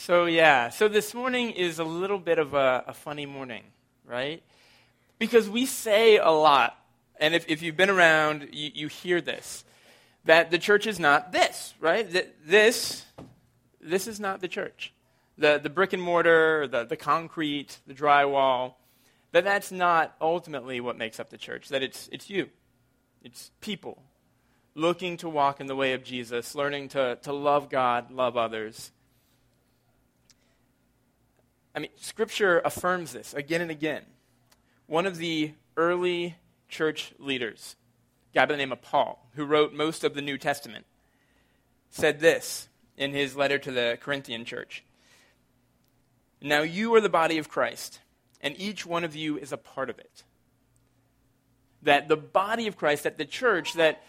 So, yeah, so this morning is a little bit of a, a, funny morning, right? Because we say a lot, and if, if you've been around, you, you hear this that the church is not this, right? That this, this is not the church. The, the brick and mortar, the, the concrete, the drywall, that that's not ultimately what makes up the church, that it's, it's you, it's people looking to walk in the way of Jesus, learning to, to love God, love others. I mean, Scripture affirms this again and again. One of the early church leaders, a guy by the name of Paul, who wrote most of the New Testament, said this in his letter to the Corinthian church Now you are the body of Christ, and each one of you is a part of it. That the body of Christ, that the church, that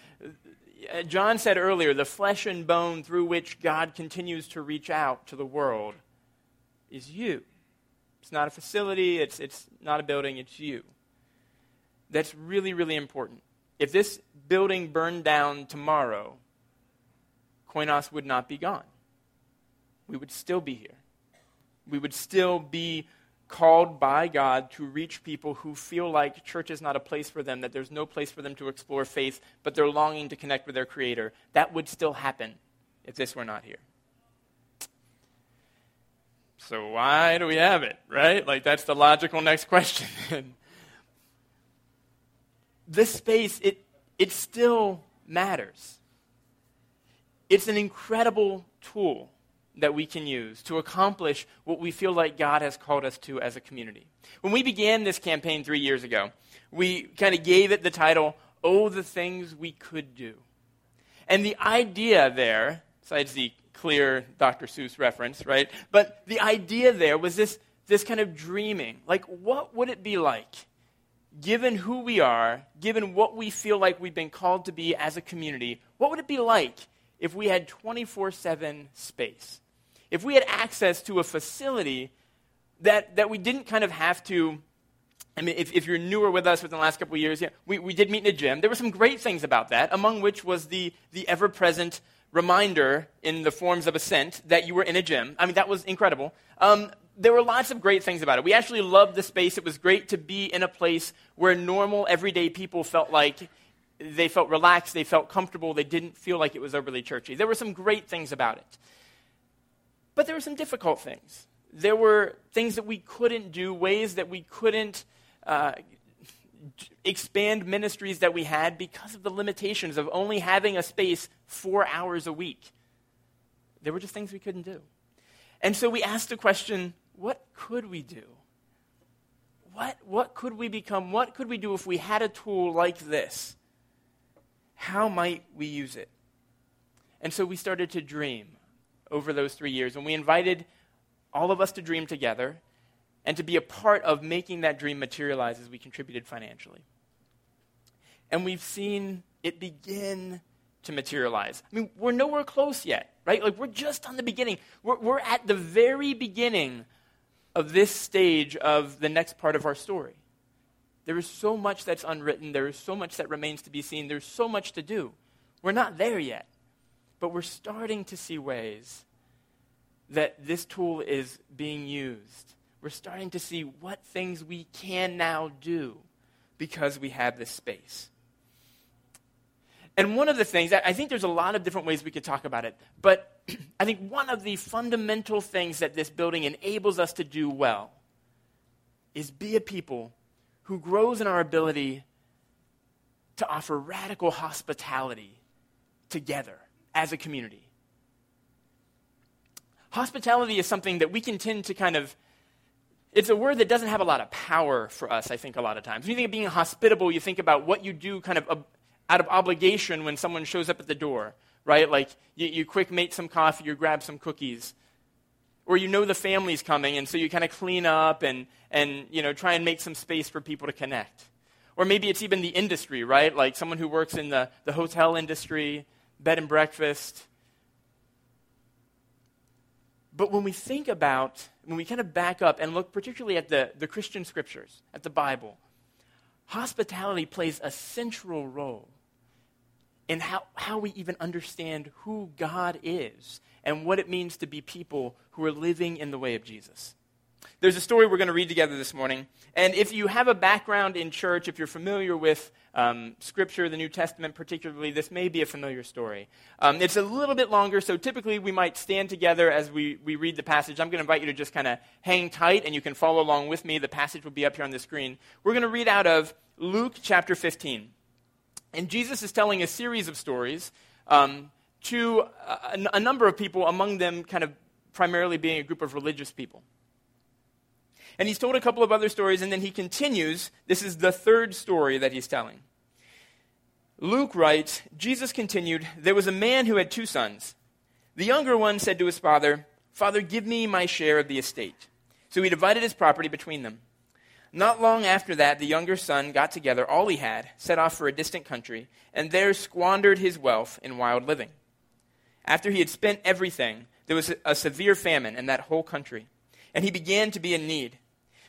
uh, John said earlier, the flesh and bone through which God continues to reach out to the world is you. It's not a facility, it's, it's not a building, it's you. That's really, really important. If this building burned down tomorrow, Koinos would not be gone. We would still be here. We would still be called by God to reach people who feel like church is not a place for them, that there's no place for them to explore faith, but they're longing to connect with their Creator. That would still happen if this were not here. So, why do we have it, right? Like, that's the logical next question. this space, it, it still matters. It's an incredible tool that we can use to accomplish what we feel like God has called us to as a community. When we began this campaign three years ago, we kind of gave it the title, Oh, the Things We Could Do. And the idea there, besides the clear Dr. Seuss reference, right? But the idea there was this, this kind of dreaming. Like, what would it be like, given who we are, given what we feel like we've been called to be as a community, what would it be like if we had 24 7 space? if we had access to a facility that, that we didn't kind of have to I mean, if, if, you're newer with us within the last couple of years, yeah, we, we did meet in a gym. There were some great things about that, among which was the, the ever present reminder in the forms of ascent that you were in a gym. I mean, that was incredible. Um, there were lots of great things about it. We actually loved the space. It was great to be in a place where normal, everyday people felt like they felt relaxed, they felt comfortable, they didn't feel like it was overly churchy. There were some great things about it. But there were some difficult things. There were things that we couldn't do, ways that we couldn't uh, expand ministries that we had because of the limitations of only having a space four hours a week. There were just things we couldn't do. And so we asked the question what could we do? What, what could we become? What could we do if we had a tool like this? How might we use it? And so we started to dream over those three years. And we invited all of us to dream together and to be a part of making that dream materialize as we contributed financially. And we've seen it begin to materialize. I mean, we're nowhere close yet, right? Like, we're just on the beginning. We're, we're at the very beginning of this stage of the next part of our story. There is so much that's unwritten, there is so much that remains to be seen, there's so much to do. We're not there yet. But we're starting to see ways that this tool is being used. We're starting to see what things we can now do because we have this space. And one of the things, I think there's a lot of different ways we could talk about it, but I think one of the fundamental things that this building enables us to do well is be a people who grows in our ability to offer radical hospitality together as a community. Hospitality is something that we can tend to kind of it's a word that doesn't have a lot of power for us, I think, a lot of times. When you think of being hospitable, you think about what you do kind of out of obligation when someone shows up at the door, right? Like you, you quick make some coffee, you grab some cookies. Or you know the family's coming, and so you kind of clean up and, and you know, try and make some space for people to connect. Or maybe it's even the industry, right? Like someone who works in the, the hotel industry, bed and breakfast. But when we think about, when we kind of back up and look particularly at the, the Christian scriptures, at the Bible, hospitality plays a central role in how, how we even understand who God is and what it means to be people who are living in the way of Jesus. There's a story we're going to read together this morning. And if you have a background in church, if you're familiar with um, Scripture, the New Testament particularly, this may be a familiar story. Um, it's a little bit longer, so typically we might stand together as we, we read the passage. I'm going to invite you to just kind of hang tight, and you can follow along with me. The passage will be up here on the screen. We're going to read out of Luke chapter 15. And Jesus is telling a series of stories um, to a, a number of people, among them kind of primarily being a group of religious people. And he's told a couple of other stories, and then he continues. This is the third story that he's telling. Luke writes Jesus continued, There was a man who had two sons. The younger one said to his father, Father, give me my share of the estate. So he divided his property between them. Not long after that, the younger son got together all he had, set off for a distant country, and there squandered his wealth in wild living. After he had spent everything, there was a severe famine in that whole country, and he began to be in need.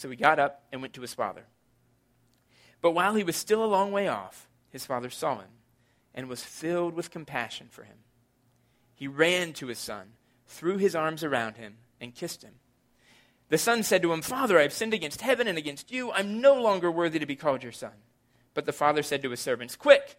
So he got up and went to his father. But while he was still a long way off, his father saw him and was filled with compassion for him. He ran to his son, threw his arms around him, and kissed him. The son said to him, Father, I have sinned against heaven and against you. I'm no longer worthy to be called your son. But the father said to his servants, Quick!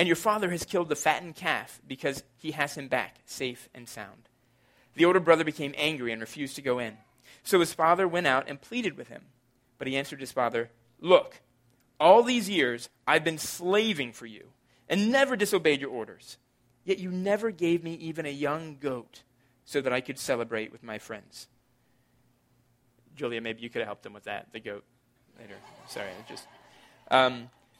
and your father has killed the fattened calf because he has him back safe and sound. The older brother became angry and refused to go in. So his father went out and pleaded with him. But he answered his father, Look, all these years I've been slaving for you and never disobeyed your orders. Yet you never gave me even a young goat so that I could celebrate with my friends. Julia, maybe you could have helped them with that, the goat, later. Sorry, I just. Um,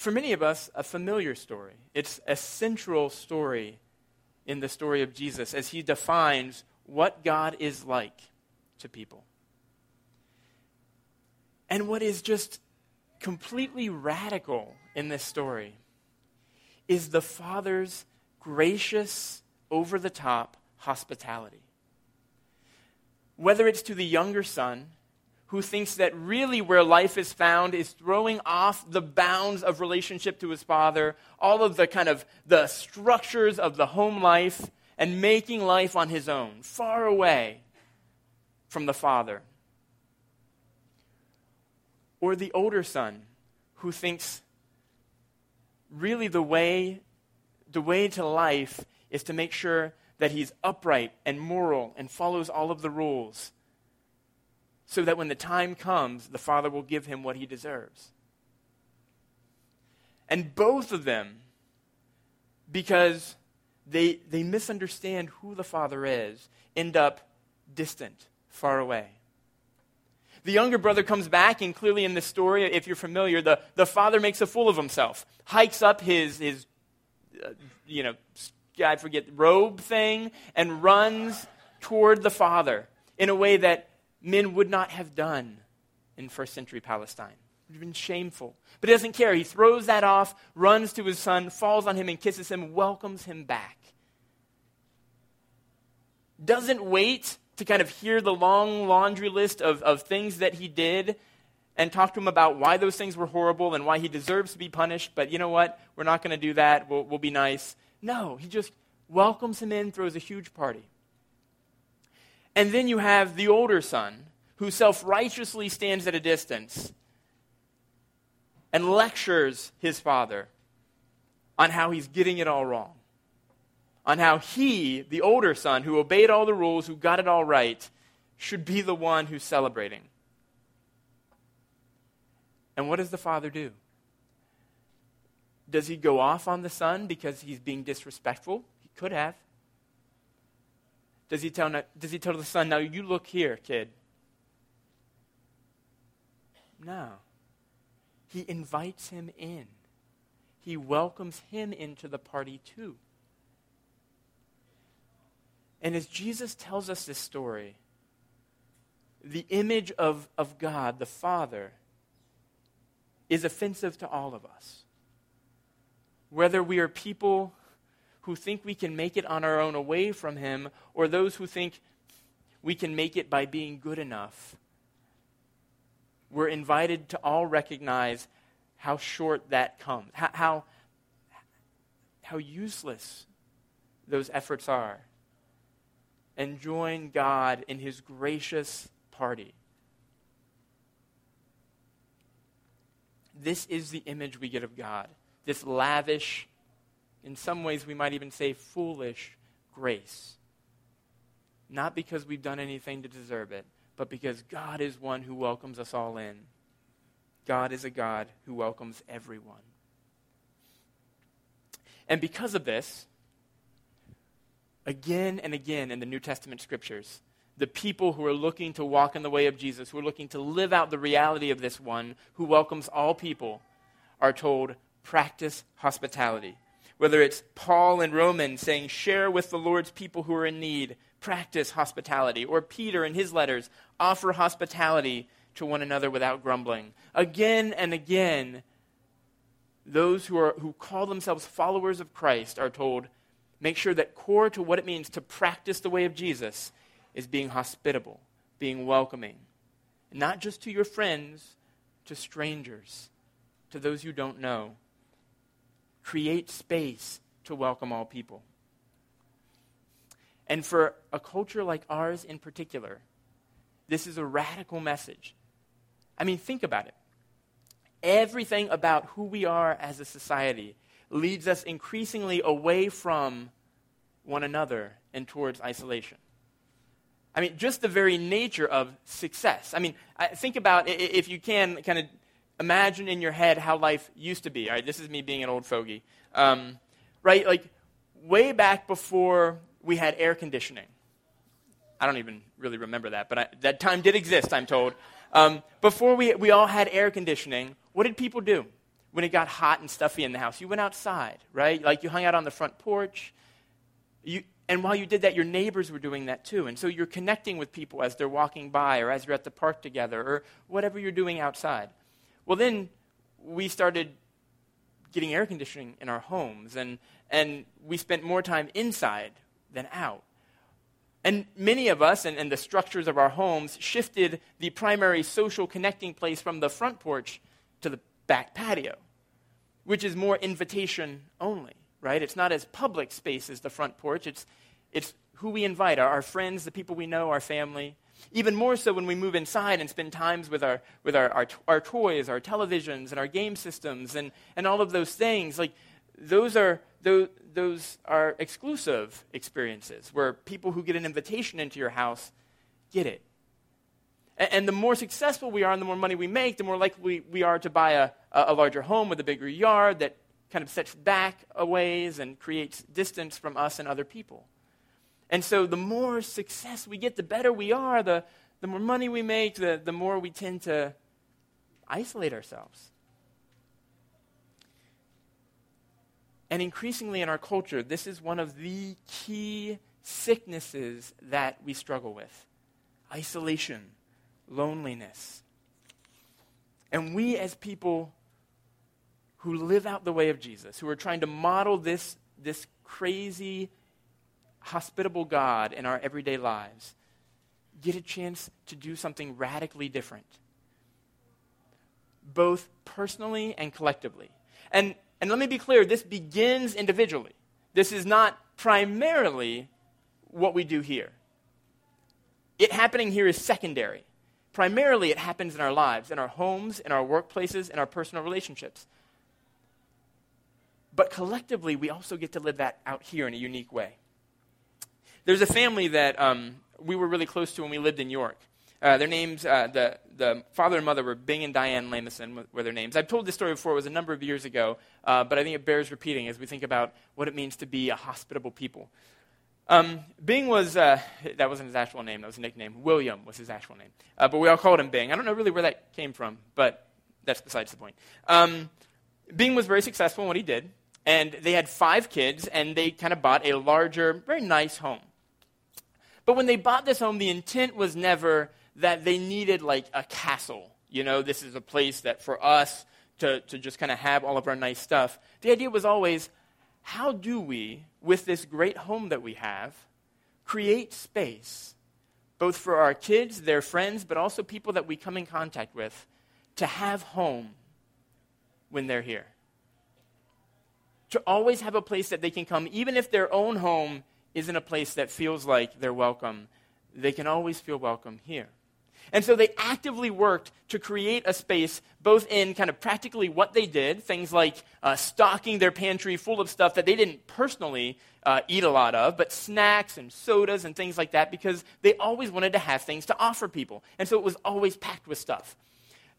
for many of us, a familiar story. It's a central story in the story of Jesus as he defines what God is like to people. And what is just completely radical in this story is the Father's gracious, over the top hospitality. Whether it's to the younger son who thinks that really where life is found is throwing off the bounds of relationship to his father, all of the kind of the structures of the home life, and making life on his own, far away from the father. Or the older son who thinks really the way the way to life is to make sure that he's upright and moral and follows all of the rules so that when the time comes, the Father will give him what he deserves. And both of them, because they, they misunderstand who the Father is, end up distant, far away. The younger brother comes back, and clearly in this story, if you're familiar, the, the father makes a fool of himself, hikes up his, his uh, you know, I forget, robe thing, and runs toward the father in a way that men would not have done in first century Palestine. It would have been shameful. But he doesn't care. He throws that off, runs to his son, falls on him and kisses him, welcomes him back. Doesn't wait to kind of hear the long laundry list of, of things that he did and talk to him about why those things were horrible and why he deserves to be punished, but you know what? We're not going to do that. We'll, we'll be nice. No, he just welcomes him in, throws a huge party. And then you have the older son who self righteously stands at a distance and lectures his father on how he's getting it all wrong, on how he, the older son who obeyed all the rules, who got it all right, should be the one who's celebrating. And what does the father do? Does he go off on the son because he's being disrespectful? He could have. Does he tell, does he tell the son, now you look here, kid? No. He invites him in. He welcomes him into the party too. And as Jesus tells us this story, the image of, of God, the Father, is offensive to all of us. Whether we are people who think we can make it on our own away from Him, or those who think we can make it by being good enough, we're invited to all recognize how short that comes, how, how, how useless those efforts are, and join God in His gracious party. This is the image we get of God this lavish, in some ways we might even say foolish grace. Not because we've done anything to deserve it, but because God is one who welcomes us all in. God is a God who welcomes everyone. And because of this, again and again in the New Testament scriptures, the people who are looking to walk in the way of Jesus, who are looking to live out the reality of this one who welcomes all people, are told, practice hospitality. Whether it's Paul in Romans saying, share with the Lord's people who are in need, practice hospitality. Or Peter in his letters, offer hospitality to one another without grumbling. Again and again, those who, are, who call themselves followers of Christ are told, make sure that core to what it means to practice the way of Jesus is being hospitable, being welcoming. Not just to your friends, to strangers, to those you don't know. Create space to welcome all people. And for a culture like ours in particular, this is a radical message. I mean, think about it. Everything about who we are as a society leads us increasingly away from one another and towards isolation. I mean, just the very nature of success. I mean, think about, if you can, kind of imagine in your head how life used to be. All right, this is me being an old fogey. Um, right, like way back before we had air conditioning. I don't even really remember that, but I, that time did exist, I'm told. Um, before we, we all had air conditioning, what did people do when it got hot and stuffy in the house? You went outside, right? Like you hung out on the front porch. You, and while you did that, your neighbors were doing that too. And so you're connecting with people as they're walking by or as you're at the park together or whatever you're doing outside. Well, then we started getting air conditioning in our homes, and, and we spent more time inside than out. And many of us and, and the structures of our homes shifted the primary social connecting place from the front porch to the back patio, which is more invitation only right? It's not as public space as the front porch. It's, it's who we invite, our, our friends, the people we know, our family. Even more so when we move inside and spend times with our, with our, our, our toys, our televisions, and our game systems, and, and all of those things. Like, those are, those, those are exclusive experiences where people who get an invitation into your house get it. And, the more successful we are and the more money we make, the more likely we are to buy a, a larger home with a bigger yard that kind of sets back a ways and creates distance from us and other people. And so the more success we get, the better we are, the, the more money we make, the, the more we tend to isolate ourselves. And increasingly in our culture, this is one of the key sicknesses that we struggle with isolation, loneliness. And we as people who live out the way of Jesus, who are trying to model this, this crazy, hospitable God in our everyday lives, get a chance to do something radically different, both personally and collectively. And, and let me be clear this begins individually. This is not primarily what we do here. It happening here is secondary. Primarily, it happens in our lives, in our homes, in our workplaces, in our personal relationships. But collectively, we also get to live that out here in a unique way. There's a family that um, we were really close to when we lived in York. Uh, their names, uh, the, the father and mother were Bing and Diane Lamison, were their names. I've told this story before, it was a number of years ago, uh, but I think it bears repeating as we think about what it means to be a hospitable people. Um, Bing was, uh, that wasn't his actual name, that was a nickname. William was his actual name. Uh, but we all called him Bing. I don't know really where that came from, but that's besides the point. Um, Bing was very successful in what he did, and they had five kids, and they kind of bought a larger, very nice home. But when they bought this home, the intent was never that they needed like a castle. You know, this is a place that for us to, to just kind of have all of our nice stuff. The idea was always how do we, with this great home that we have, create space, both for our kids, their friends, but also people that we come in contact with, to have home when they're here? To always have a place that they can come, even if their own home isn't a place that feels like they're welcome, they can always feel welcome here. And so they actively worked to create a space, both in kind of practically what they did, things like uh, stocking their pantry full of stuff that they didn't personally uh, eat a lot of, but snacks and sodas and things like that, because they always wanted to have things to offer people. And so it was always packed with stuff.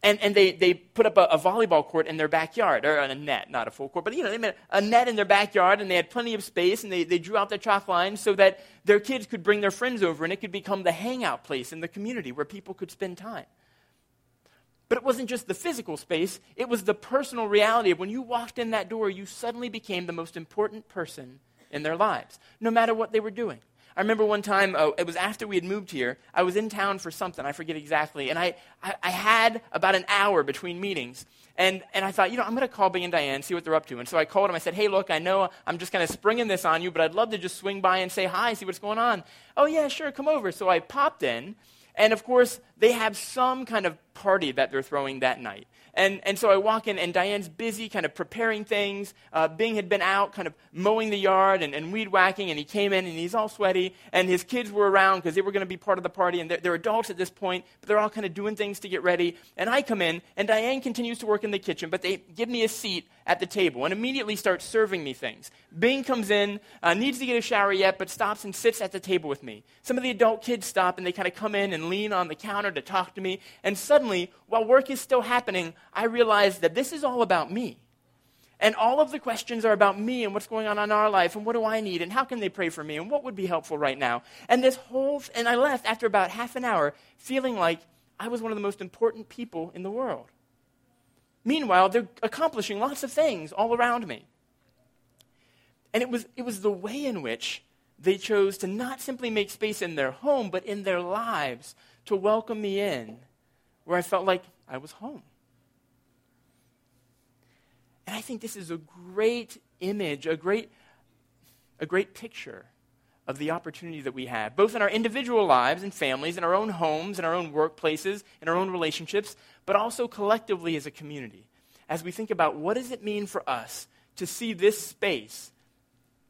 And, and they, they put up a, a, volleyball court in their backyard, or a net, not a full court, but you know, they made a net in their backyard, and they had plenty of space, and they, they drew out their chalk lines so that their kids could bring their friends over, and it could become the hangout place in the community where people could spend time. But it wasn't just the physical space, it was the personal reality of when you walked in that door, you suddenly became the most important person in their lives, no matter what they were doing. I remember one time, uh, it was after we had moved here, I was in town for something, I forget exactly, and I, I, I had about an hour between meetings. And, and I thought, you know, I'm going to call Bing and Diane, see what they're up to. And so I called them. I said, hey, look, I know I'm just kind of springing this on you, but I'd love to just swing by and say hi, see what's going on. Oh, yeah, sure, come over. So I popped in. And of course, they have some kind of party that they're throwing that night. And, and so I walk in, and Diane's busy kind of preparing things. Uh, Bing had been out kind of mowing the yard and, and weed whacking, and he came in and he's all sweaty. And his kids were around because they were going to be part of the party, and they're, they're adults at this point, but they're all kind of doing things to get ready. And I come in, and Diane continues to work in the kitchen, but they give me a seat at the table and immediately start serving me things. Bing comes in, uh, needs to get a shower yet, but stops and sits at the table with me. Some of the adult kids stop and they kind of come in and lean on the counter to talk to me. And suddenly, while work is still happening, I realize that this is all about me. And all of the questions are about me and what's going on in our life and what do I need and how can they pray for me and what would be helpful right now. And this whole, and I left after about half an hour feeling like I was one of the most important people in the world. Meanwhile, they're accomplishing lots of things all around me. And it was, it was the way in which they chose to not simply make space in their home, but in their lives to welcome me in, where I felt like I was home. And I think this is a great image, a great, a great picture of the opportunity that we have, both in our individual lives and families, in our own homes, in our own workplaces, in our own relationships, but also collectively as a community. As we think about what does it mean for us to see this space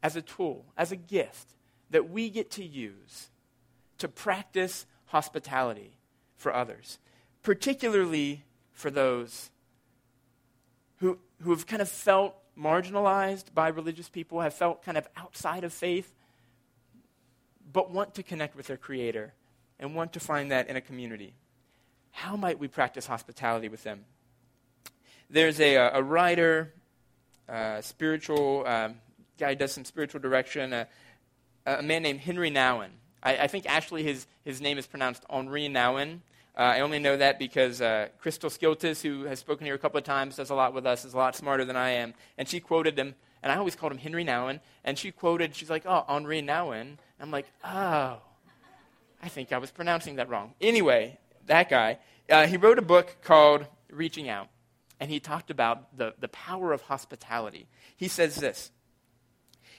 as a tool, as a gift that we get to use to practice hospitality for others, particularly for those who, who have kind of felt marginalized by religious people, have felt kind of outside of faith, but want to connect with their Creator and want to find that in a community. How might we practice hospitality with them? There's a, a writer, a spiritual um, guy does some spiritual direction, a, a man named Henry Nouwen. I, I, think actually his, his name is pronounced Henri Nouwen. Uh, I only know that because uh, Crystal Skiltis, who has spoken here a couple of times, does a lot with us, is a lot smarter than I am. And she quoted him, and I always called him Henry Nouwen. And she quoted, she's like, oh, Henri Nouwen. I'm like, oh, I think I was pronouncing that wrong. Anyway, that guy, uh, he wrote a book called Reaching Out, and he talked about the, the power of hospitality. He says this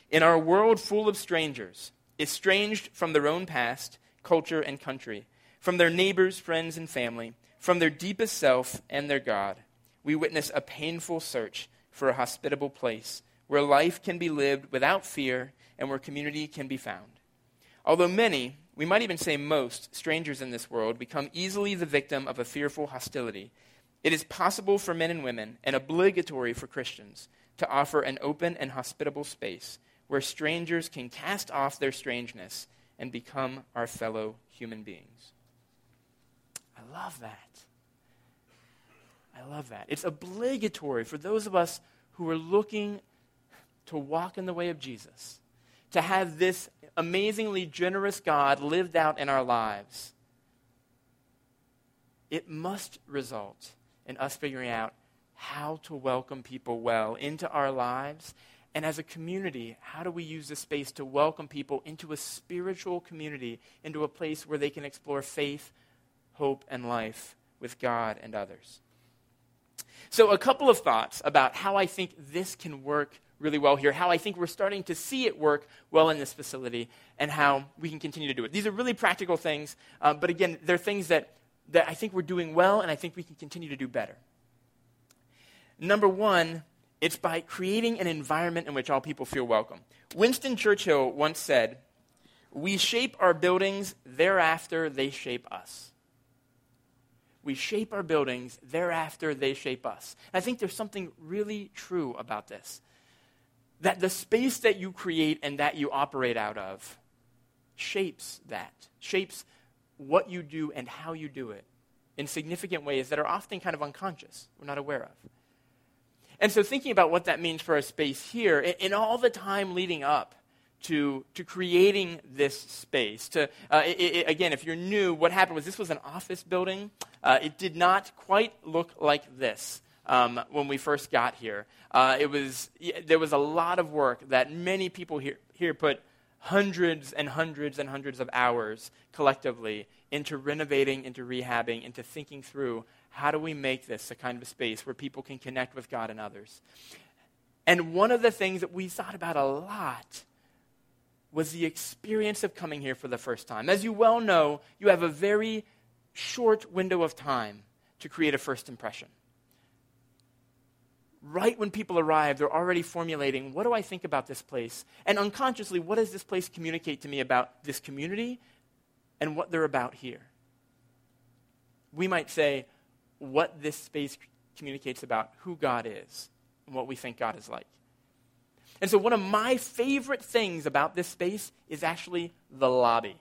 In our world full of strangers, estranged from their own past, culture, and country, from their neighbors, friends, and family, from their deepest self and their God. We witness a painful search for a hospitable place where life can be lived without fear and where community can be found. Although many, we might even say most, strangers in this world become easily the victim of a fearful hostility, it is possible for men and women and obligatory for Christians to offer an open and hospitable space where strangers can cast off their strangeness and become our fellow human beings. I love that. I love that. It's obligatory for those of us who are looking to walk in the way of Jesus, to have this amazingly generous God lived out in our lives. It must result in us figuring out how to welcome people well into our lives. And as a community, how do we use this space to welcome people into a spiritual community, into a place where they can explore faith, hope, and life with God and others? So, a couple of thoughts about how I think this can work really well here, how I think we're starting to see it work well in this facility, and how we can continue to do it. These are really practical things, uh, but again, they're things that, that I think we're doing well, and I think we can continue to do better. Number one, it's by creating an environment in which all people feel welcome. Winston Churchill once said, We shape our buildings, thereafter they shape us. We shape our buildings, thereafter they shape us. And I think there's something really true about this. That the space that you create and that you operate out of shapes that, shapes what you do and how you do it in significant ways that are often kind of unconscious, we're not aware of. And so, thinking about what that means for our space here, in all the time leading up to, to creating this space, to, uh, it, it, again, if you're new, what happened was this was an office building. Uh, it did not quite look like this. Um, when we first got here, uh, it was there was a lot of work that many people here, here put hundreds and hundreds and hundreds of hours collectively into renovating, into rehabbing, into thinking through how do we make this a kind of a space where people can connect with God and others? And one of the things that we thought about a lot was the experience of coming here for the first time. As you well know, you have a very short window of time to create a first impression. Right when people arrive, they're already formulating what do I think about this place? And unconsciously, what does this place communicate to me about this community and what they're about here? We might say, what this space communicates about who God is and what we think God is like. And so, one of my favorite things about this space is actually the lobby.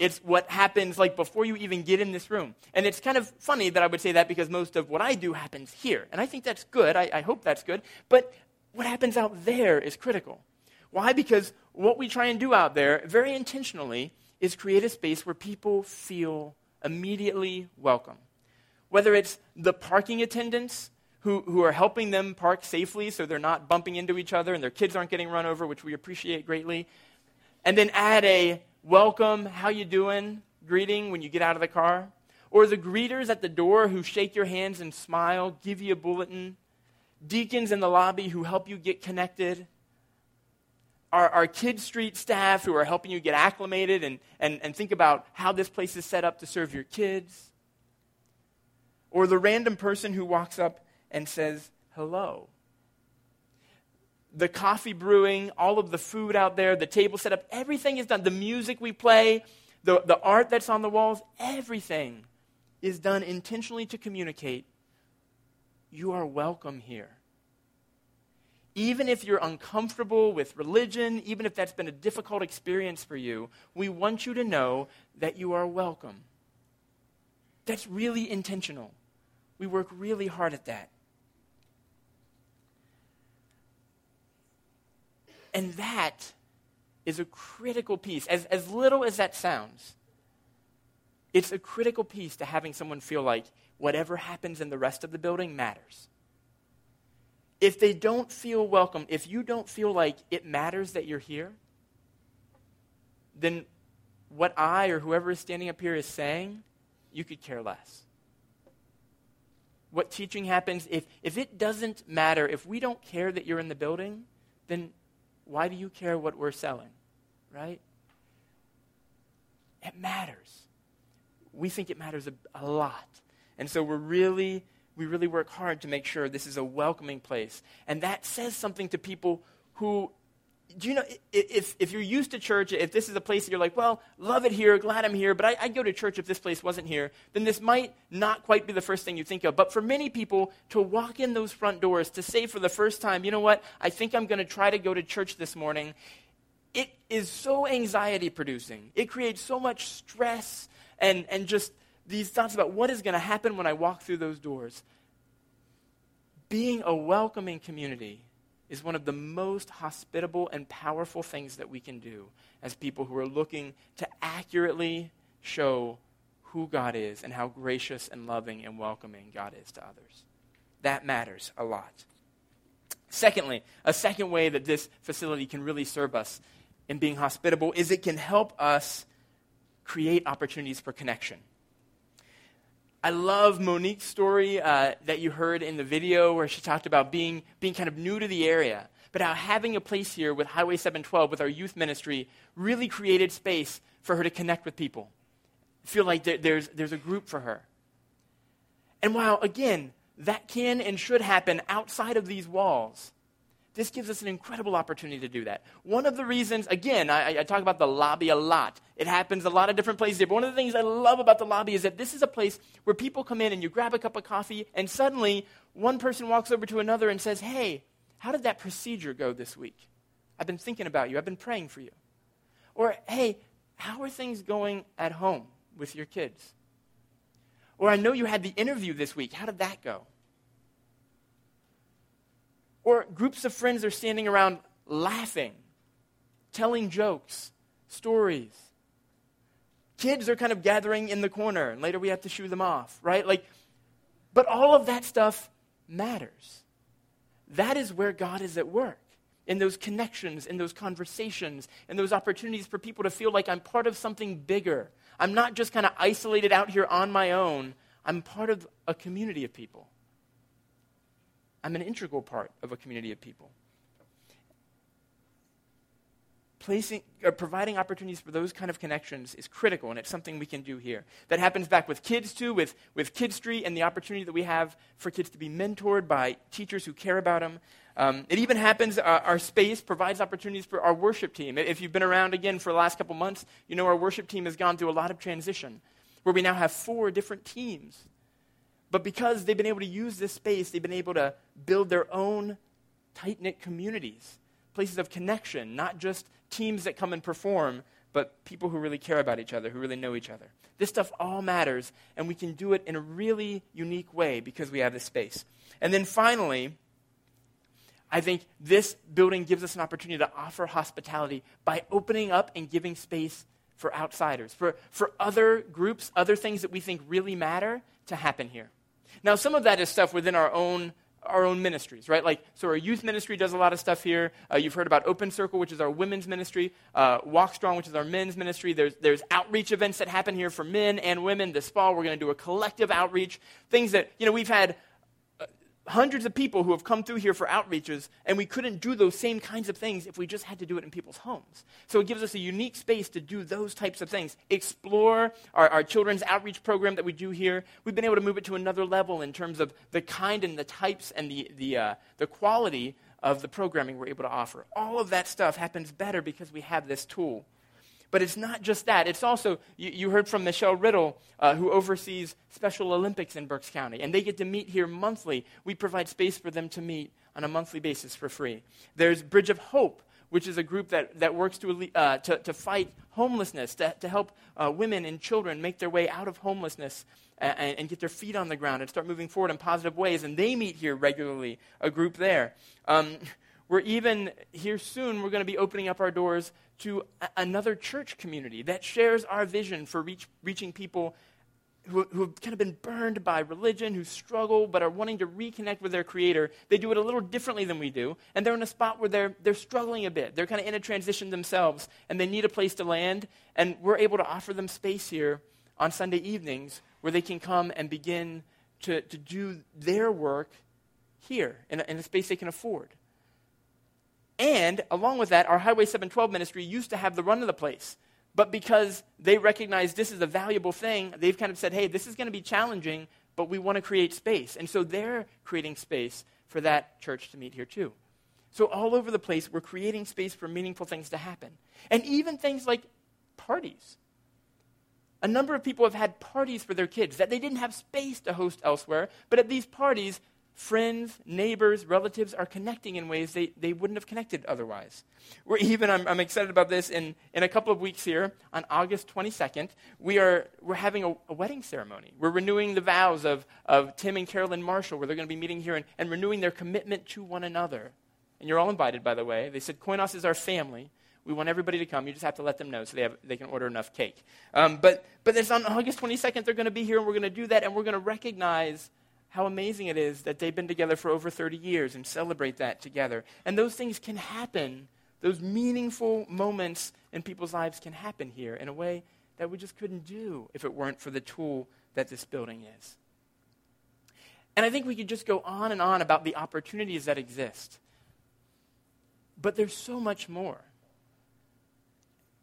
It's what happens like before you even get in this room. And it's kind of funny that I would say that because most of what I do happens here. And I think that's good. I, I hope that's good. But what happens out there is critical. Why? Because what we try and do out there, very intentionally, is create a space where people feel immediately welcome whether it's the parking attendants who, who are helping them park safely so they're not bumping into each other and their kids aren't getting run over, which we appreciate greatly. And then add a welcome, how you doing greeting when you get out of the car. Or the greeters at the door who shake your hands and smile, give you a bulletin. Deacons in the lobby who help you get connected. Our, our Kid Street staff who are helping you get acclimated and, and, and think about how this place is set up to serve your kids or the random person who walks up and says hello. The coffee brewing, all of the food out there, the table set up, everything is done. The music we play, the, the art that's on the walls, everything is done intentionally to communicate you are welcome here. Even if you're uncomfortable with religion, even if that's been a difficult experience for you, we want you to know that you are welcome. That's really intentional. We work really hard at that. And that is a critical piece. As, as little as that sounds, it's a critical piece to having someone feel like whatever happens in the rest of the building matters. If they don't feel welcome, if you don't feel like it matters that you're here, then what I or whoever is standing up here is saying, you could care less what teaching happens, if, if it doesn't matter, if we don't care that you're in the building, then why do you care what we're selling? Right? It matters. we think it matters a, a lot. And so we're really, we really work hard to make sure this is a welcoming place. And that says something to people who do you know if, if you're used to church if this is a place that you're like well love it here glad i'm here but I, i'd go to church if this place wasn't here then this might not quite be the first thing you think of. But for many people to walk in those front doors to say for the first time you know what? I think i'm going to try to go to church this morning it is so anxiety producing. It creates so much stress and, and just these thoughts about what is going to happen when i walk through those doors. Being a welcoming community is one of the most hospitable and powerful things that we can do as people who are looking to accurately show who God is and how gracious and loving and welcoming God is to others. That matters a lot. Secondly, a second way that this facility can really serve us in being hospitable is it can help us create opportunities for connection. I love Monique's story uh, that you heard in the video where she talked about being, being kind of new to the area, but how having a place here with Highway 712, with our youth ministry, really created space for her to connect with people. Feel like there, there's, there's a group for her. And while, again, that can and should happen outside of these walls, this gives us an incredible opportunity to do that. One of the reasons, again, I, I, talk about the lobby a lot. It happens a lot of different places. But one of the things I love about the lobby is that this is a place where people come in and you grab a cup of coffee, and suddenly one person walks over to another and says, Hey, how did that procedure go this week? I've been thinking about you, I've been praying for you. Or, Hey, how are things going at home with your kids? Or, I know you had the interview this week. How did that go? Or groups of friends are standing around laughing, telling jokes, stories. Kids are kind of gathering in the corner, and later we have to shoo them off, right? Like, but all of that stuff matters. That is where God is at work in those connections, in those conversations, in those opportunities for people to feel like I'm part of something bigger. I'm not just kind of isolated out here on my own, I'm part of a community of people. I'm an integral part of a community of people. Placing, or providing opportunities for those kind of connections is critical, and it's something we can do here. That happens back with kids, too, with, with Kid Street and the opportunity that we have for kids to be mentored by teachers who care about them. Um, it even happens, uh, our space provides opportunities for our worship team. If you've been around again for the last couple months, you know our worship team has gone through a lot of transition, where we now have four different teams but because they've been able to use this space, they've been able to build their own tight knit communities, places of connection, not just teams that come and perform, but people who really care about each other, who really know each other. This stuff all matters, and we can do it in a really unique way because we have this space. And then finally, I think this building gives us an opportunity to offer hospitality by opening up and giving space for outsiders, for, for other groups, other things that we think really matter to happen here. Now, some of that is stuff within our own our own ministries, right? Like, so our youth ministry does a lot of stuff here. Uh, you've heard about Open Circle, which is our women's ministry. Uh, Walk Strong, which is our men's ministry. There's, there's outreach events that happen here for men and women. This fall, we're going to do a collective outreach. Things that, you know, we've had hundreds of people who have come through here for outreaches, and we couldn't do those same kinds of things if we just had to do it in people's homes. So it gives us a unique space to do those types of things. Explore our, our children's outreach program that we do here. We've been able to move it to another level in terms of the kind and the types and the, the, uh, the quality of the programming we're able to offer. All of that stuff happens better because we have this tool. But it's not just that. It's also, you, you heard from Michelle Riddle, uh, who oversees Special Olympics in Berks County, and they get to meet here monthly. We provide space for them to meet on a monthly basis for free. There's Bridge of Hope, which is a group that, that works to, uh, to, to fight homelessness, to, to help uh, women and children make their way out of homelessness and, and, get their feet on the ground and start moving forward in positive ways. And they meet here regularly, a group there. Um, we're even here soon, we're going to be opening up our doors to a- another church community that shares our vision for reach, reaching people who, who have kind of been burned by religion, who struggle but are wanting to reconnect with their Creator. They do it a little differently than we do, and they're in a spot where they're, they're struggling a bit. They're kind of in a transition themselves, and they need a place to land, and we're able to offer them space here on Sunday evenings where they can come and begin to, to do their work here in a, in a space they can afford. And along with that, our Highway 712 ministry used to have the run of the place. But because they recognize this is a valuable thing, they've kind of said, hey, this is going to be challenging, but we want to create space. And so they're creating space for that church to meet here too. So, all over the place, we're creating space for meaningful things to happen. And even things like parties. A number of people have had parties for their kids that they didn't have space to host elsewhere, but at these parties, friends, neighbors, relatives are connecting in ways they, they wouldn't have connected otherwise. We're even, I'm, I'm excited about this, in, in a couple of weeks here, on August 22nd, we are, we're having a, a wedding ceremony. We're renewing the vows of, of Tim and Carolyn Marshall, where they're going to be meeting here and, and renewing their commitment to one another. And you're all invited, by the way. They said, Koinos is our family. We want everybody to come. You just have to let them know so they, have, they can order enough cake. Um, but, but it's on August 22nd, they're going to be here, and we're going to do that, and we're going to recognize how amazing it is that they've been together for over 30 years and celebrate that together. And those things can happen. Those meaningful moments in people's lives can happen here in a way that we just couldn't do if it weren't for the tool that this building is. And I think we could just go on and on about the opportunities that exist. But there's so much more.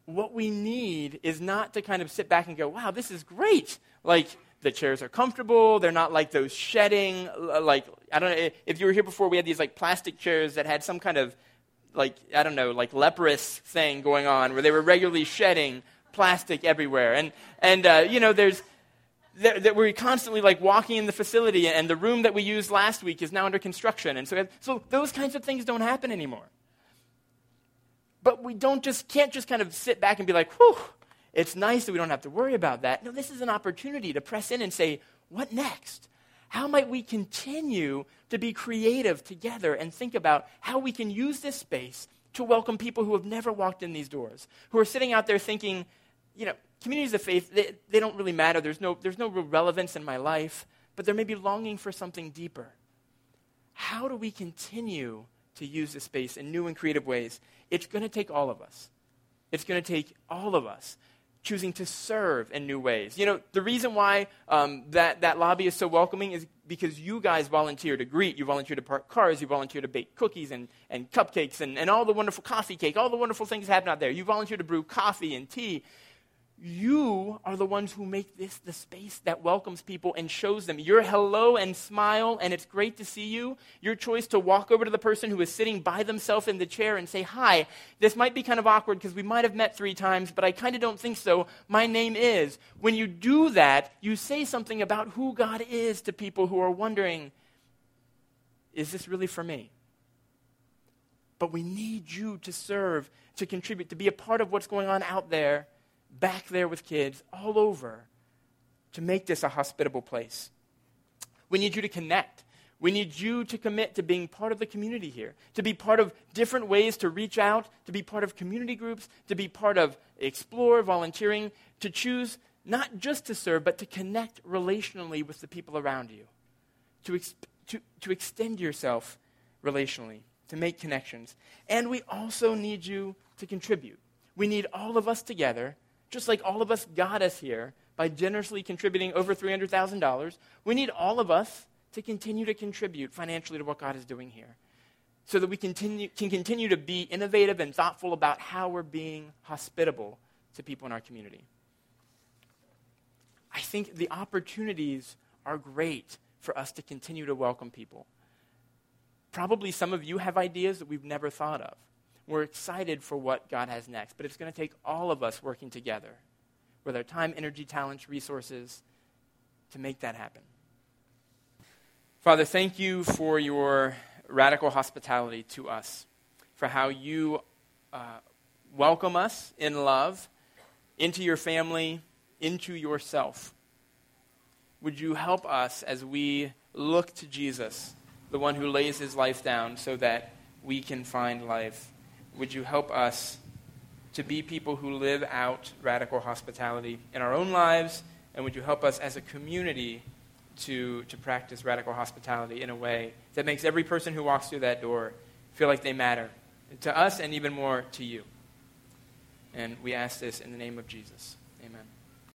What we need is not to kind of sit back and go, wow, this is great. Like, the chairs are comfortable. They're not like those shedding, like, I don't know, if you were here before, we had these like plastic chairs that had some kind of, like, I don't know, like leprous thing going on where they were regularly shedding plastic everywhere. And, and uh, you know, there's, that we're constantly like walking in the facility and the room that we used last week is now under construction. And so, so those kinds of things don't happen anymore. But we don't just, can't just kind of sit back and be like, whew, it's nice that we don't have to worry about that. No, this is an opportunity to press in and say, what next? How might we continue to be creative together and think about how we can use this space to welcome people who have never walked in these doors, who are sitting out there thinking, you know, communities of faith, they, they don't really matter. There's no, there's no real relevance in my life, but they're maybe longing for something deeper. How do we continue to use this space in new and creative ways? It's going to take all of us. It's going to take all of us choosing to serve in new ways. You know, the reason why um, that, that lobby is so welcoming is because you guys volunteer to greet, you volunteer to park cars, you volunteer to bake cookies and, and cupcakes and, and all the wonderful coffee cake, all the wonderful things happen out there. You volunteer to brew coffee and tea you are the ones who make this the space that welcomes people and shows them. Your hello and smile and it's great to see you. Your choice to walk over to the person who is sitting by themselves in the chair and say hi. This might be kind of awkward because we might have met three times but i kind of don't think so. My name is. When you do that you say something about who god is to people who are wondering is this really for me? But we need you to serve to contribute to be a part of what's going on out there back there with kids all over to make this a hospitable place. We need you to connect. We need you to commit to being part of the community here, to be part of different ways to reach out, to be part of community groups, to be part of explore, volunteering, to choose not just to serve, but to connect relationally with the people around you, to, ex- to, to extend yourself relationally, to make connections. And we also need you to contribute. We need all of us together just like all of us got us here by generously contributing over $300,000, we need all of us to continue to contribute financially to what God is doing here so that we continue, can continue to be innovative and thoughtful about how we're being hospitable to people in our community. I think the opportunities are great for us to continue to welcome people. Probably some of you have ideas that we've never thought of. We're excited for what God has next, but it's going to take all of us working together with our time, energy, talents, resources to make that happen. Father, thank you for your radical hospitality to us, for how you uh, welcome us in love into your family, into yourself. Would you help us as we look to Jesus, the one who lays his life down so that we can find life? Would you help us to be people who live out radical hospitality in our own lives? And would you help us as a community to, to practice radical hospitality in a way that makes every person who walks through that door feel like they matter to us and even more to you? And we ask this in the name of Jesus. Amen.